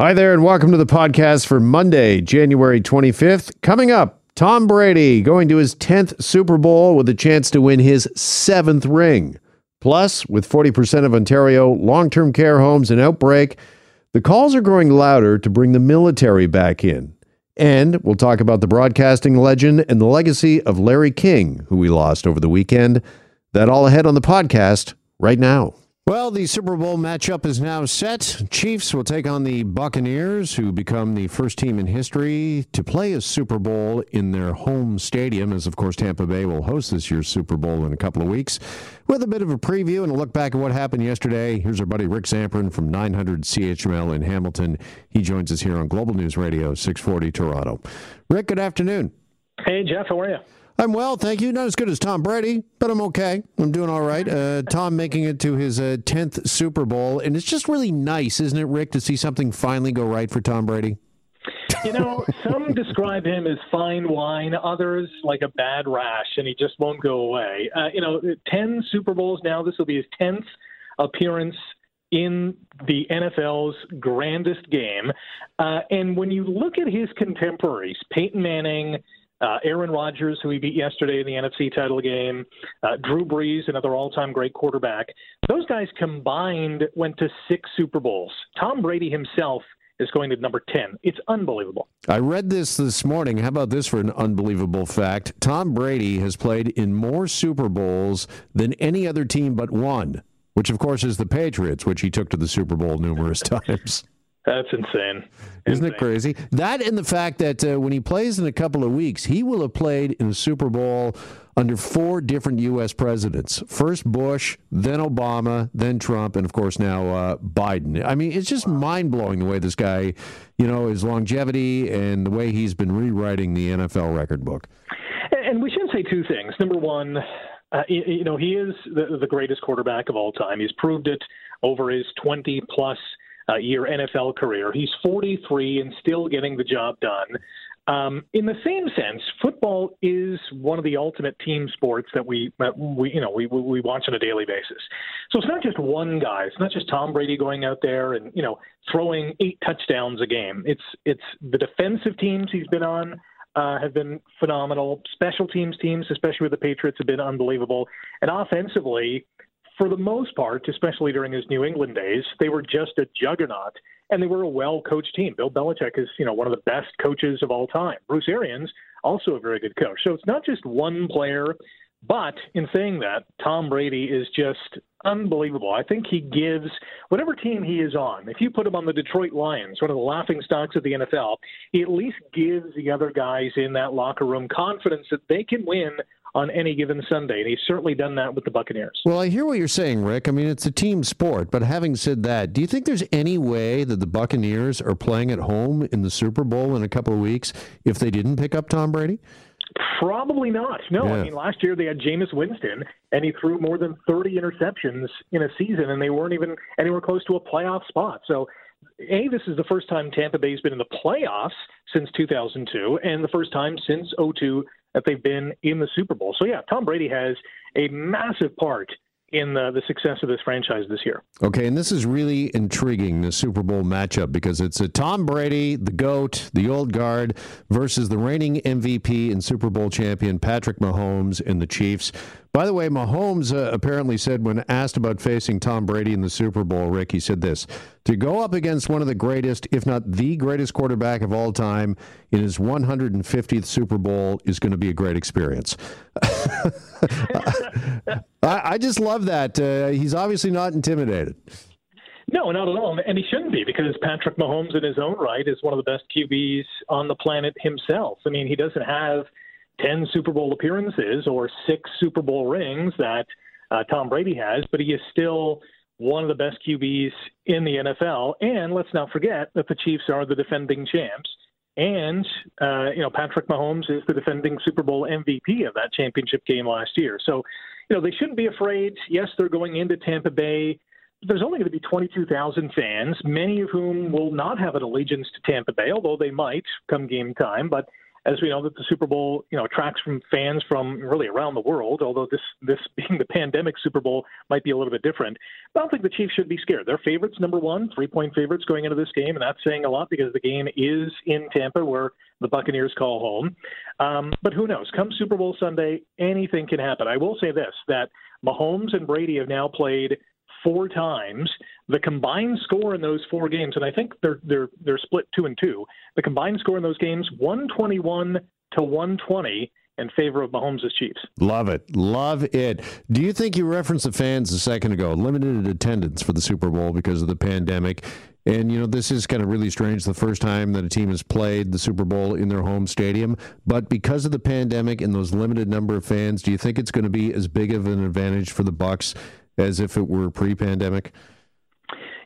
Hi there, and welcome to the podcast for Monday, January 25th. Coming up, Tom Brady going to his 10th Super Bowl with a chance to win his seventh ring. Plus, with 40% of Ontario long term care homes in outbreak, the calls are growing louder to bring the military back in. And we'll talk about the broadcasting legend and the legacy of Larry King, who we lost over the weekend. That all ahead on the podcast right now. Well, the Super Bowl matchup is now set. Chiefs will take on the Buccaneers, who become the first team in history to play a Super Bowl in their home stadium, as of course Tampa Bay will host this year's Super Bowl in a couple of weeks. With a bit of a preview and a look back at what happened yesterday, here's our buddy Rick Zamperin from 900 CHML in Hamilton. He joins us here on Global News Radio, 640 Toronto. Rick, good afternoon. Hey, Jeff, how are you? I'm well, thank you. Not as good as Tom Brady, but I'm okay. I'm doing all right. Uh, Tom making it to his uh, 10th Super Bowl. And it's just really nice, isn't it, Rick, to see something finally go right for Tom Brady? You know, some describe him as fine wine, others like a bad rash, and he just won't go away. Uh, you know, 10 Super Bowls now. This will be his 10th appearance in the NFL's grandest game. Uh, and when you look at his contemporaries, Peyton Manning, uh, Aaron Rodgers, who he beat yesterday in the NFC title game, uh, Drew Brees, another all-time great quarterback. Those guys combined went to six Super Bowls. Tom Brady himself is going to number 10. It's unbelievable. I read this this morning. How about this for an unbelievable fact? Tom Brady has played in more Super Bowls than any other team but one, which of course is the Patriots, which he took to the Super Bowl numerous times. That's insane. Isn't insane. it crazy? That and the fact that uh, when he plays in a couple of weeks, he will have played in the Super Bowl under four different U.S. presidents. First Bush, then Obama, then Trump, and of course now uh, Biden. I mean, it's just mind blowing the way this guy, you know, his longevity and the way he's been rewriting the NFL record book. And we should say two things. Number one, uh, you know, he is the, the greatest quarterback of all time. He's proved it over his 20 plus uh, year NFL career. He's 43 and still getting the job done. Um, in the same sense, football is one of the ultimate team sports that we, that we you know, we, we watch on a daily basis. So it's not just one guy. It's not just Tom Brady going out there and you know throwing eight touchdowns a game. It's it's the defensive teams he's been on. Uh, have been phenomenal. Special teams teams, especially with the Patriots, have been unbelievable. And offensively, for the most part, especially during his New England days, they were just a juggernaut and they were a well coached team. Bill Belichick is, you know, one of the best coaches of all time. Bruce Arians, also a very good coach. So it's not just one player, but in saying that, Tom Brady is just unbelievable. I think he gives whatever team he is on. If you put him on the Detroit Lions, one of the laughing stocks of the NFL, he at least gives the other guys in that locker room confidence that they can win on any given Sunday. And he's certainly done that with the Buccaneers. Well, I hear what you're saying, Rick. I mean, it's a team sport. But having said that, do you think there's any way that the Buccaneers are playing at home in the Super Bowl in a couple of weeks if they didn't pick up Tom Brady? Probably not. No, yeah. I mean last year they had Jameis Winston, and he threw more than 30 interceptions in a season, and they weren't even anywhere close to a playoff spot. So, a this is the first time Tampa Bay's been in the playoffs since 2002, and the first time since 02 that they've been in the Super Bowl. So yeah, Tom Brady has a massive part in the, the success of this franchise this year. Okay, and this is really intriguing, the Super Bowl matchup, because it's a Tom Brady, the GOAT, the old guard, versus the reigning MVP and Super Bowl champion Patrick Mahomes and the Chiefs. By the way, Mahomes uh, apparently said when asked about facing Tom Brady in the Super Bowl, Rick, he said this to go up against one of the greatest, if not the greatest quarterback of all time in his 150th Super Bowl is going to be a great experience. I, I, just love that. Uh, he's obviously not intimidated. No, not at all. And he shouldn't be because Patrick Mahomes, in his own right, is one of the best QBs on the planet himself. I mean, he doesn't have 10 Super Bowl appearances or six Super Bowl rings that uh, Tom Brady has, but he is still one of the best QBs in the NFL. And let's not forget that the Chiefs are the defending champs. And, uh, you know, Patrick Mahomes is the defending Super Bowl MVP of that championship game last year. So, you know, they shouldn't be afraid. Yes, they're going into Tampa Bay. There's only going to be 22,000 fans, many of whom will not have an allegiance to Tampa Bay, although they might come game time. But as we know that the Super Bowl, you know, attracts from fans from really around the world. Although this this being the pandemic Super Bowl might be a little bit different. But I don't think the Chiefs should be scared. They're favorites, number one, three point favorites going into this game, and that's saying a lot because the game is in Tampa, where the Buccaneers call home. Um, but who knows? Come Super Bowl Sunday, anything can happen. I will say this: that Mahomes and Brady have now played four times. The combined score in those four games, and I think they're they're they're split two and two. The combined score in those games, one twenty one to one twenty in favor of Mahomes' Chiefs. Love it. Love it. Do you think you referenced the fans a second ago? Limited attendance for the Super Bowl because of the pandemic. And, you know, this is kind of really strange the first time that a team has played the Super Bowl in their home stadium. But because of the pandemic and those limited number of fans, do you think it's going to be as big of an advantage for the Bucks as if it were pre-pandemic?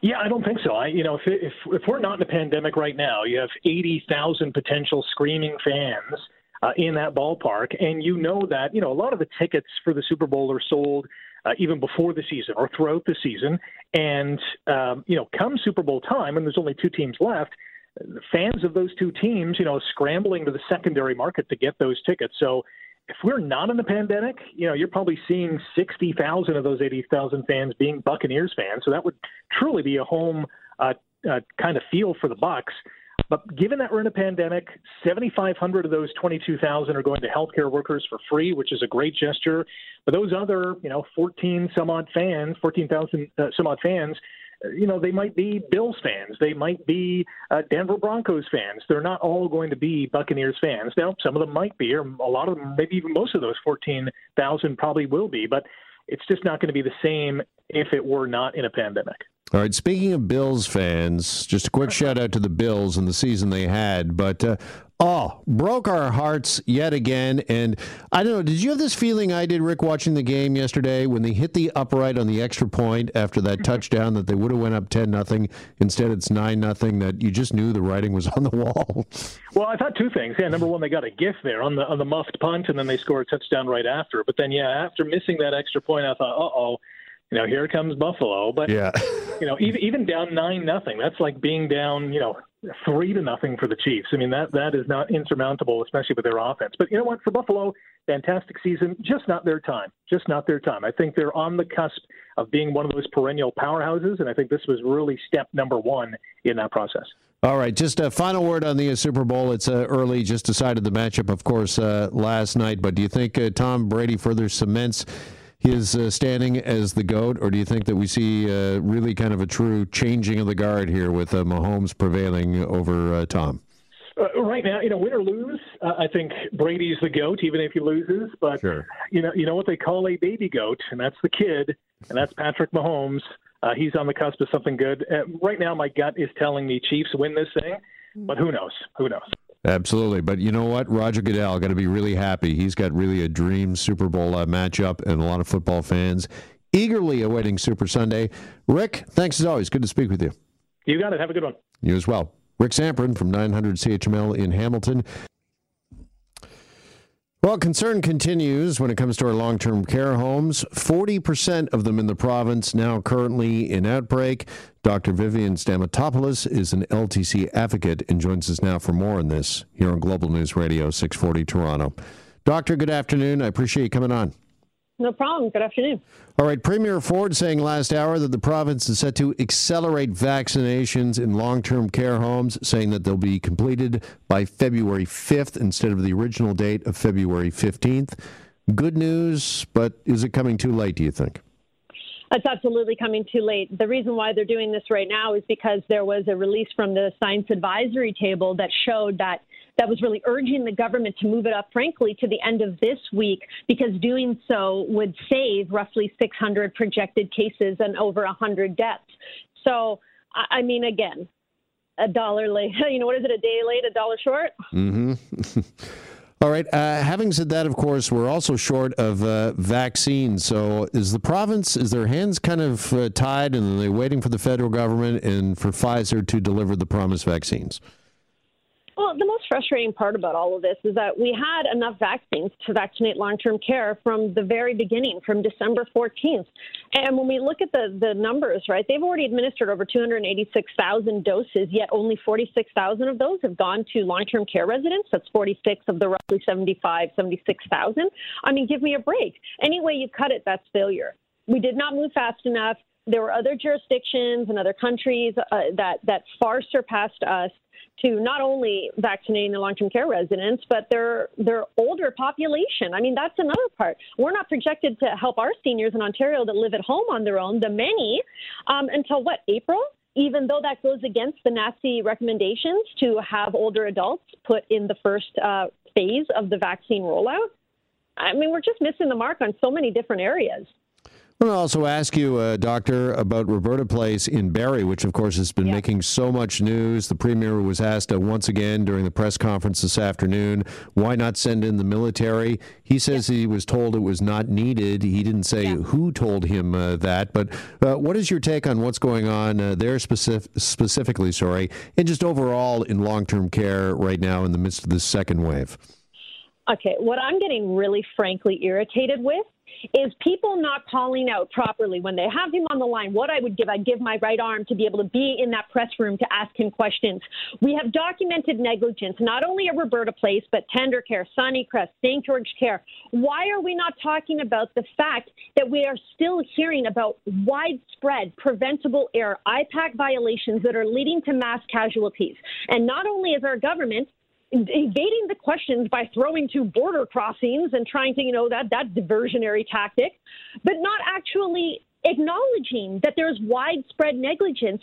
Yeah, I don't think so. I, you know, if if if we're not in a pandemic right now, you have eighty thousand potential screaming fans uh, in that ballpark, and you know that you know a lot of the tickets for the Super Bowl are sold uh, even before the season or throughout the season, and um, you know, come Super Bowl time, and there's only two teams left. Fans of those two teams, you know, scrambling to the secondary market to get those tickets. So if we're not in the pandemic, you know, you're probably seeing 60,000 of those 80,000 fans being Buccaneers fans. So that would truly be a home uh, uh, kind of feel for the Bucks. But given that we're in a pandemic, 7,500 of those 22,000 are going to healthcare workers for free, which is a great gesture. But those other, you know, 14 some odd fans, 14,000 uh, some odd fans, you know, they might be Bills fans. They might be uh, Denver Broncos fans. They're not all going to be Buccaneers fans. Now, some of them might be, or a lot of them, maybe even most of those 14,000 probably will be, but it's just not going to be the same if it were not in a pandemic. All right. Speaking of Bills fans, just a quick shout out to the Bills and the season they had. But uh, oh, broke our hearts yet again. And I don't know. Did you have this feeling I did, Rick, watching the game yesterday when they hit the upright on the extra point after that touchdown that they would have went up ten nothing. Instead, it's nine nothing. That you just knew the writing was on the wall. Well, I thought two things. Yeah, number one, they got a gift there on the on the muffed punt, and then they scored a touchdown right after. But then, yeah, after missing that extra point, I thought, uh oh you know, here comes Buffalo. But yeah, you know, even even down nine nothing, that's like being down, you know, three to nothing for the Chiefs. I mean, that that is not insurmountable, especially with their offense. But you know what? For Buffalo, fantastic season, just not their time. Just not their time. I think they're on the cusp of being one of those perennial powerhouses, and I think this was really step number one in that process. All right, just a final word on the Super Bowl. It's uh, early, just decided the matchup, of course, uh, last night. But do you think uh, Tom Brady further cements his uh, standing as the GOAT, or do you think that we see uh, really kind of a true changing of the guard here with uh, Mahomes prevailing over uh, Tom? Uh, right now, you know, win or lose, uh, I think Brady's the goat, even if he loses. But sure. you know, you know what they call a baby goat, and that's the kid, and that's Patrick Mahomes. he's on the cusp of something good. right now, my gut is telling me Chiefs win this thing, but who knows? Who knows? Absolutely. But you know what? Roger Goodell got to be really happy. He's got really a dream Super Bowl uh, matchup, and a lot of football fans eagerly awaiting Super Sunday. Rick, thanks as always. Good to speak with you. You got it. Have a good one. You as well. Rick Zamperin from 900 CHML in Hamilton. Well, concern continues when it comes to our long term care homes. 40% of them in the province now currently in outbreak. Dr. Vivian Stamatopoulos is an LTC advocate and joins us now for more on this here on Global News Radio 640 Toronto. Doctor, good afternoon. I appreciate you coming on. No problem. Good afternoon. All right. Premier Ford saying last hour that the province is set to accelerate vaccinations in long term care homes, saying that they'll be completed by February 5th instead of the original date of February 15th. Good news, but is it coming too late, do you think? It's absolutely coming too late. The reason why they're doing this right now is because there was a release from the Science Advisory Table that showed that that was really urging the government to move it up, frankly, to the end of this week, because doing so would save roughly 600 projected cases and over 100 deaths. So, I mean, again, a dollar late, you know, what is it, a day late, a dollar short? Mm-hmm. All right. Uh, having said that, of course, we're also short of uh, vaccines. So, is the province is their hands kind of uh, tied, and are they waiting for the federal government and for Pfizer to deliver the promised vaccines? Well, the most frustrating part about all of this is that we had enough vaccines to vaccinate long term care from the very beginning, from December 14th. And when we look at the, the numbers, right, they've already administered over 286,000 doses, yet only 46,000 of those have gone to long term care residents. That's 46 of the roughly 75, 76,000. I mean, give me a break. Any way you cut it, that's failure. We did not move fast enough. There were other jurisdictions and other countries uh, that, that far surpassed us to not only vaccinating the long-term care residents, but their their older population. I mean, that's another part. We're not projected to help our seniors in Ontario that live at home on their own, the many, um, until what April. Even though that goes against the NACI recommendations to have older adults put in the first uh, phase of the vaccine rollout, I mean, we're just missing the mark on so many different areas. I want to also ask you, uh, Doctor, about Roberta Place in Barrie, which of course has been making so much news. The Premier was asked uh, once again during the press conference this afternoon, why not send in the military? He says he was told it was not needed. He didn't say yeah. who told him uh, that, but uh, what is your take on what's going on uh, there specific- specifically, sorry, and just overall in long-term care right now in the midst of this second wave? Okay, what I'm getting really frankly irritated with is people not calling out properly when they have him on the line. What I would give, I'd give my right arm to be able to be in that press room to ask him questions. We have documented negligence, not only at Roberta Place, but Tender Care, Sunnycrest, St. George Care. Why are we not talking about the fact that we are still hearing about widespread preventable air IPAC violations that are leading to mass casualties? And not only is our government evading the questions by throwing to border crossings and trying to, you know, that that diversionary tactic, but not actually acknowledging that there's widespread negligence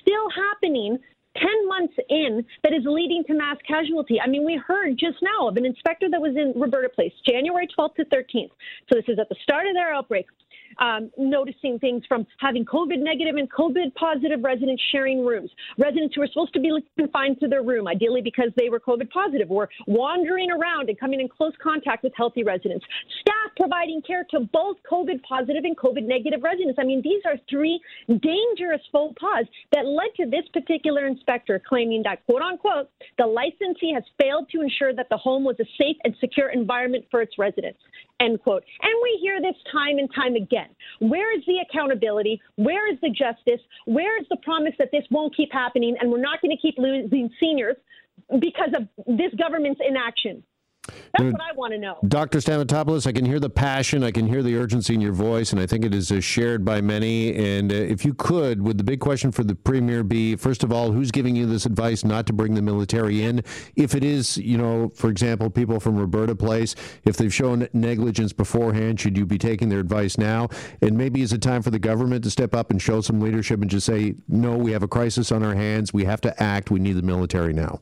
still happening 10 months in that is leading to mass casualty. I mean, we heard just now of an inspector that was in Roberta Place, January 12th to 13th. So this is at the start of their outbreak um, noticing things from having COVID negative and COVID positive residents sharing rooms, residents who are supposed to be confined to their room, ideally because they were COVID positive, were wandering around and coming in close contact with healthy residents, staff providing care to both COVID positive and COVID negative residents. I mean, these are three dangerous faux pas that led to this particular inspector claiming that, quote unquote, the licensee has failed to ensure that the home was a safe and secure environment for its residents, end quote. And we hear this time and time again. Where is the accountability? Where is the justice? Where is the promise that this won't keep happening and we're not going to keep losing seniors because of this government's inaction? That's what I want to know. Dr. Stamatopoulos, I can hear the passion, I can hear the urgency in your voice, and I think it is uh, shared by many. And uh, if you could, would the big question for the Premier be, first of all, who's giving you this advice not to bring the military in? If it is, you know, for example, people from Roberta Place, if they've shown negligence beforehand, should you be taking their advice now? And maybe is it time for the government to step up and show some leadership and just say, no, we have a crisis on our hands, we have to act, we need the military now?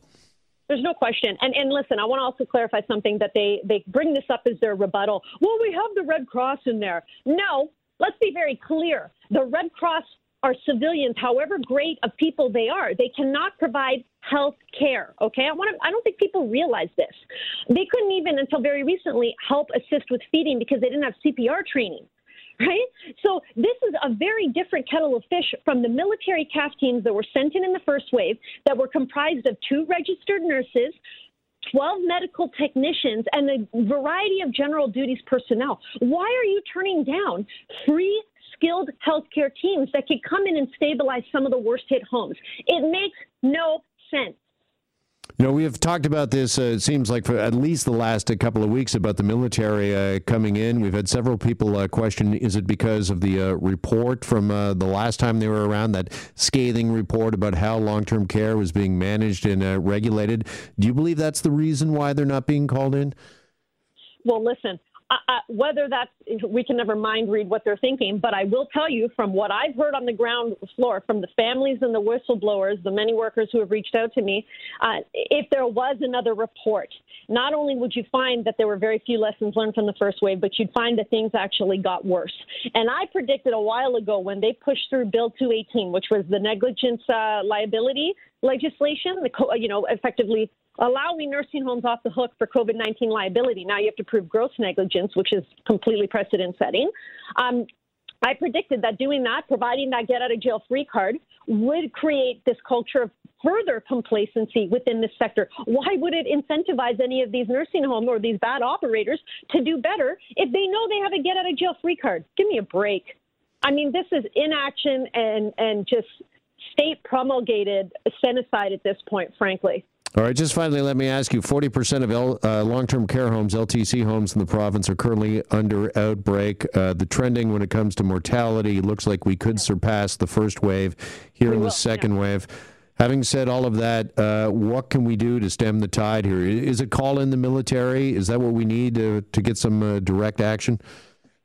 There's no question. And and listen, I want to also clarify something that they they bring this up as their rebuttal. Well, we have the Red Cross in there. No, let's be very clear. The Red Cross are civilians, however great of people they are. They cannot provide health care. Okay, I want to, I don't think people realize this. They couldn't even until very recently help assist with feeding because they didn't have CPR training right? So this is a very different kettle of fish from the military CAF teams that were sent in in the first wave that were comprised of two registered nurses, 12 medical technicians, and a variety of general duties personnel. Why are you turning down free skilled healthcare teams that could come in and stabilize some of the worst hit homes? It makes no sense. You know, we have talked about this, uh, it seems like for at least the last uh, couple of weeks about the military uh, coming in. We've had several people uh, question is it because of the uh, report from uh, the last time they were around, that scathing report about how long term care was being managed and regulated? Do you believe that's the reason why they're not being called in? Well, listen, uh, whether that's we can never mind read what they're thinking, but I will tell you from what I've heard on the ground floor from the families and the whistleblowers, the many workers who have reached out to me, uh, if there was another report, not only would you find that there were very few lessons learned from the first wave, but you'd find that things actually got worse. And I predicted a while ago when they pushed through Bill 218, which was the negligence uh, liability legislation, the you know effectively allowing nursing homes off the hook for COVID 19 liability. Now you have to prove gross negligence, which is completely precedent setting. Um, I predicted that doing that, providing that get out of jail free card, would create this culture of further complacency within this sector. Why would it incentivize any of these nursing homes or these bad operators to do better if they know they have a get out of jail free card? Give me a break. I mean, this is inaction and, and just state promulgated ascendicide at this point, frankly. All right, just finally, let me ask you 40% of L, uh, long term care homes, LTC homes in the province, are currently under outbreak. Uh, the trending when it comes to mortality looks like we could surpass the first wave here we in will, the second yeah. wave. Having said all of that, uh, what can we do to stem the tide here? Is it call in the military? Is that what we need to, to get some uh, direct action?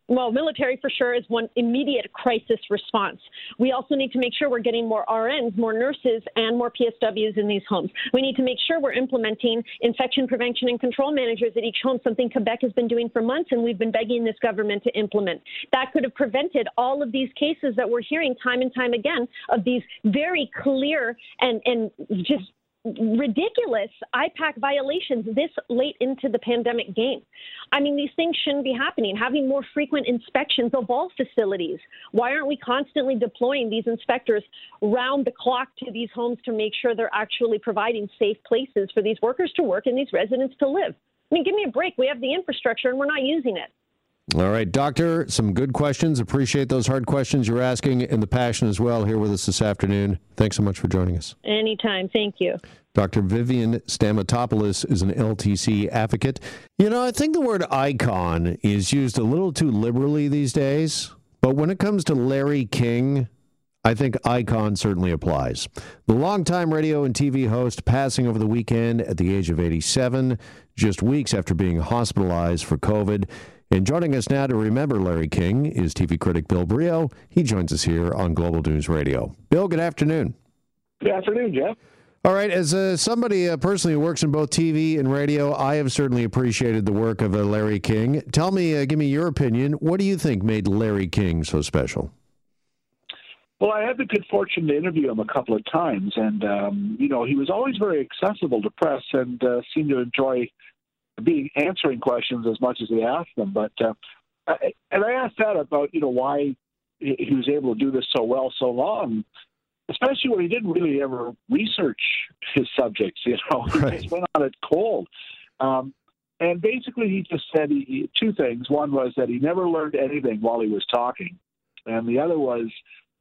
Well, military for sure is one immediate crisis response. We also need to make sure we're getting more RNs, more nurses, and more PSWs in these homes. We need to make sure we're implementing infection prevention and control managers at each home, something Quebec has been doing for months, and we've been begging this government to implement. That could have prevented all of these cases that we're hearing time and time again of these very clear and, and just ridiculous IPAC violations this late into the pandemic game. I mean, these things shouldn't be happening. Having more frequent inspections of all facilities. Why aren't we constantly deploying these inspectors round the clock to these homes to make sure they're actually providing safe places for these workers to work and these residents to live? I mean, give me a break. We have the infrastructure and we're not using it. All right, Doctor, some good questions. Appreciate those hard questions you're asking and the passion as well here with us this afternoon. Thanks so much for joining us. Anytime. Thank you. Dr. Vivian Stamatopoulos is an LTC advocate. You know, I think the word icon is used a little too liberally these days, but when it comes to Larry King, I think icon certainly applies. The longtime radio and TV host passing over the weekend at the age of 87, just weeks after being hospitalized for COVID. And joining us now to remember Larry King is TV critic Bill Brioux. He joins us here on Global News Radio. Bill, good afternoon. Good afternoon, Jeff. All right, as uh, somebody uh, personally who works in both TV and radio, I have certainly appreciated the work of uh, Larry King. Tell me, uh, give me your opinion. What do you think made Larry King so special? Well, I had the good fortune to interview him a couple of times, and um, you know he was always very accessible to press and uh, seemed to enjoy being answering questions as much as he asked them. But uh, I, and I asked that about you know why he was able to do this so well so long, especially when he didn't really ever research his subjects. You know, right. he just went on it cold. Um, and basically, he just said he, two things. One was that he never learned anything while he was talking, and the other was,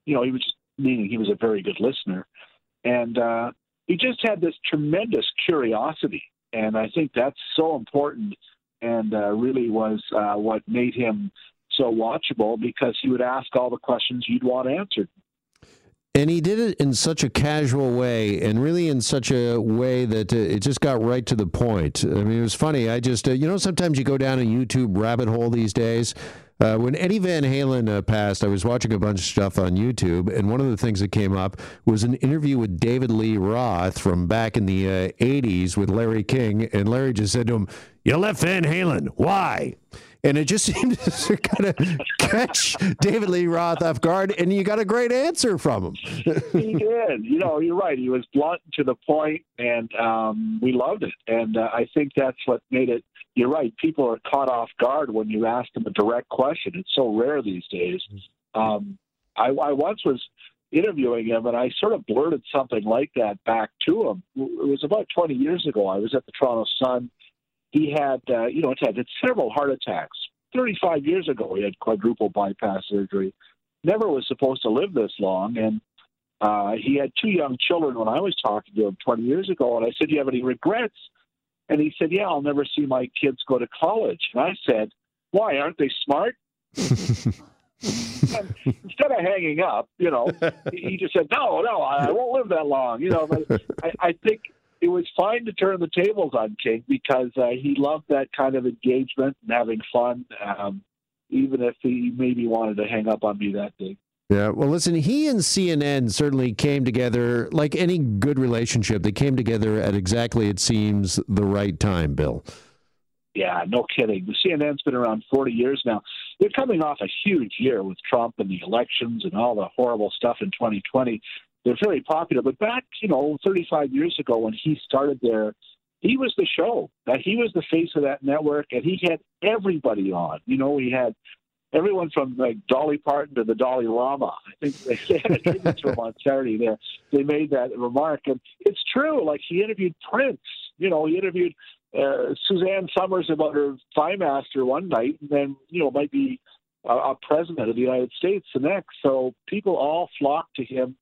you know, he was just, meaning he was a very good listener, and uh, he just had this tremendous curiosity and I think that's so important and uh, really was uh, what made him so watchable because he would ask all the questions you'd want answered. And he did it in such a casual way, and really in such a way that uh, it just got right to the point. I mean, it was funny. I just, uh, you know, sometimes you go down a YouTube rabbit hole these days. Uh, when Eddie Van Halen uh, passed, I was watching a bunch of stuff on YouTube, and one of the things that came up was an interview with David Lee Roth from back in the uh, 80s with Larry King. And Larry just said to him, You left Van Halen. Why? And it just seemed to kind of catch David Lee Roth off guard, and you got a great answer from him. he did. You know, you're right. He was blunt to the point, and um, we loved it. And uh, I think that's what made it you're right. People are caught off guard when you ask them a direct question. It's so rare these days. Um, I, I once was interviewing him, and I sort of blurted something like that back to him. It was about 20 years ago. I was at the Toronto Sun. He had, uh, you know, had several heart attacks. 35 years ago, he had quadruple bypass surgery. Never was supposed to live this long, and uh, he had two young children when I was talking to him 20 years ago. And I said, "Do you have any regrets?" And he said, Yeah, I'll never see my kids go to college. And I said, Why? Aren't they smart? instead of hanging up, you know, he just said, No, no, I won't live that long. You know, but I, I think it was fine to turn the tables on King because uh, he loved that kind of engagement and having fun, um, even if he maybe wanted to hang up on me that day. Yeah, well, listen, he and CNN certainly came together like any good relationship. They came together at exactly, it seems, the right time, Bill. Yeah, no kidding. The CNN's been around 40 years now. They're coming off a huge year with Trump and the elections and all the horrible stuff in 2020. They're very popular. But back, you know, 35 years ago when he started there, he was the show. That he was the face of that network, and he had everybody on. You know, he had everyone from like Dolly Parton to the Dalai Lama. I think they, had a tribute to him on Saturday. There, they made that remark, and it's true. Like he interviewed Prince. You know, he interviewed uh, Suzanne Somers about her Master one night, and then you know might be a, a president of the United States the next. So people all flocked to him.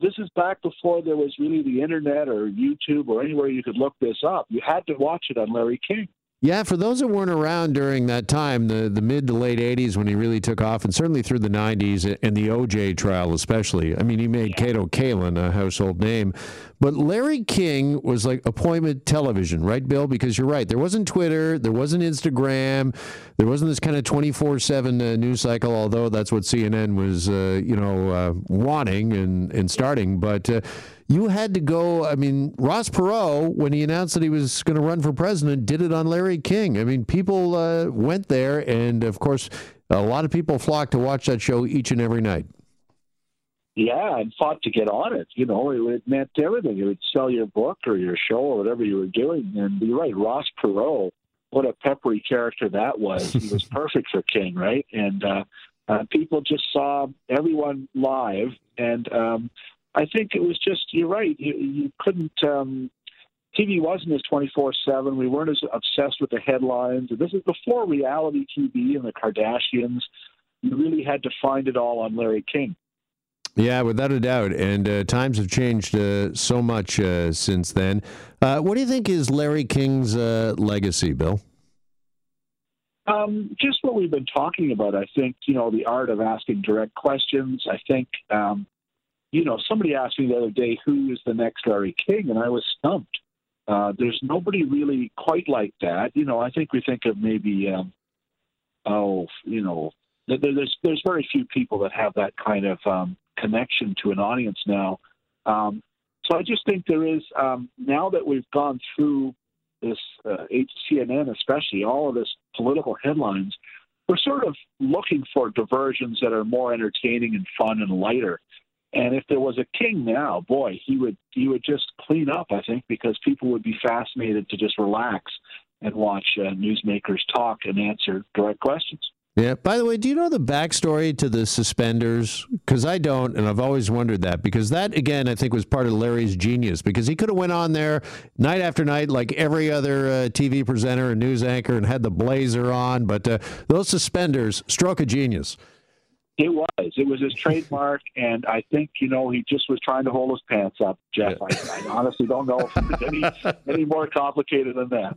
This is back before there was really the internet or YouTube or anywhere you could look this up. You had to watch it on Larry King. Yeah, for those that weren't around during that time, the, the mid to late 80s when he really took off, and certainly through the 90s and the OJ trial especially. I mean, he made Kato Kaelin a household name. But Larry King was like appointment television, right, Bill? Because you're right. There wasn't Twitter, there wasn't Instagram, there wasn't this kind of 24 7 uh, news cycle, although that's what CNN was, uh, you know, uh, wanting and, and starting. But uh, you had to go. I mean, Ross Perot, when he announced that he was going to run for president, did it on Larry King. I mean, people uh, went there, and of course, a lot of people flocked to watch that show each and every night. Yeah, and fought to get on it. You know, it, it meant everything. It would sell your book or your show or whatever you were doing. And you're right, Ross Perot, what a peppery character that was. he was perfect for King, right? And uh, uh, people just saw everyone live, and um, I think it was just you're right. You, you couldn't. Um, TV wasn't as 24 7. We weren't as obsessed with the headlines. And This is before reality TV and the Kardashians. You really had to find it all on Larry King. Yeah, without a doubt. And uh, times have changed uh, so much uh, since then. Uh, what do you think is Larry King's uh, legacy, Bill? Um, just what we've been talking about. I think, you know, the art of asking direct questions. I think um, you know, somebody asked me the other day, who is the next Larry King? And I was stumped. Uh, there's nobody really quite like that. You know, I think we think of maybe, um, oh, you know, there's there's very few people that have that kind of um, connection to an audience now. Um, so I just think there is um, now that we've gone through this uh, CNN, especially all of this political headlines, we're sort of looking for diversions that are more entertaining and fun and lighter. And if there was a king now, boy, he would he would just clean up. I think because people would be fascinated to just relax and watch uh, newsmakers talk and answer direct questions. Yeah. By the way, do you know the backstory to the suspenders? Because I don't, and I've always wondered that. Because that, again, I think was part of Larry's genius. Because he could have went on there night after night, like every other uh, TV presenter and news anchor, and had the blazer on. But uh, those suspenders, stroke of genius. It was. It was his trademark, and I think you know he just was trying to hold his pants up, Jeff. Yeah. I, I, honestly don't know if it's any any more complicated than that.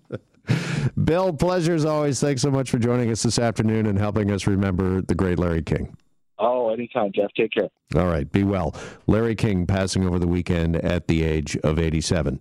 Bill, pleasure as always. Thanks so much for joining us this afternoon and helping us remember the great Larry King. Oh, anytime, Jeff. Take care. All right. Be well. Larry King passing over the weekend at the age of 87.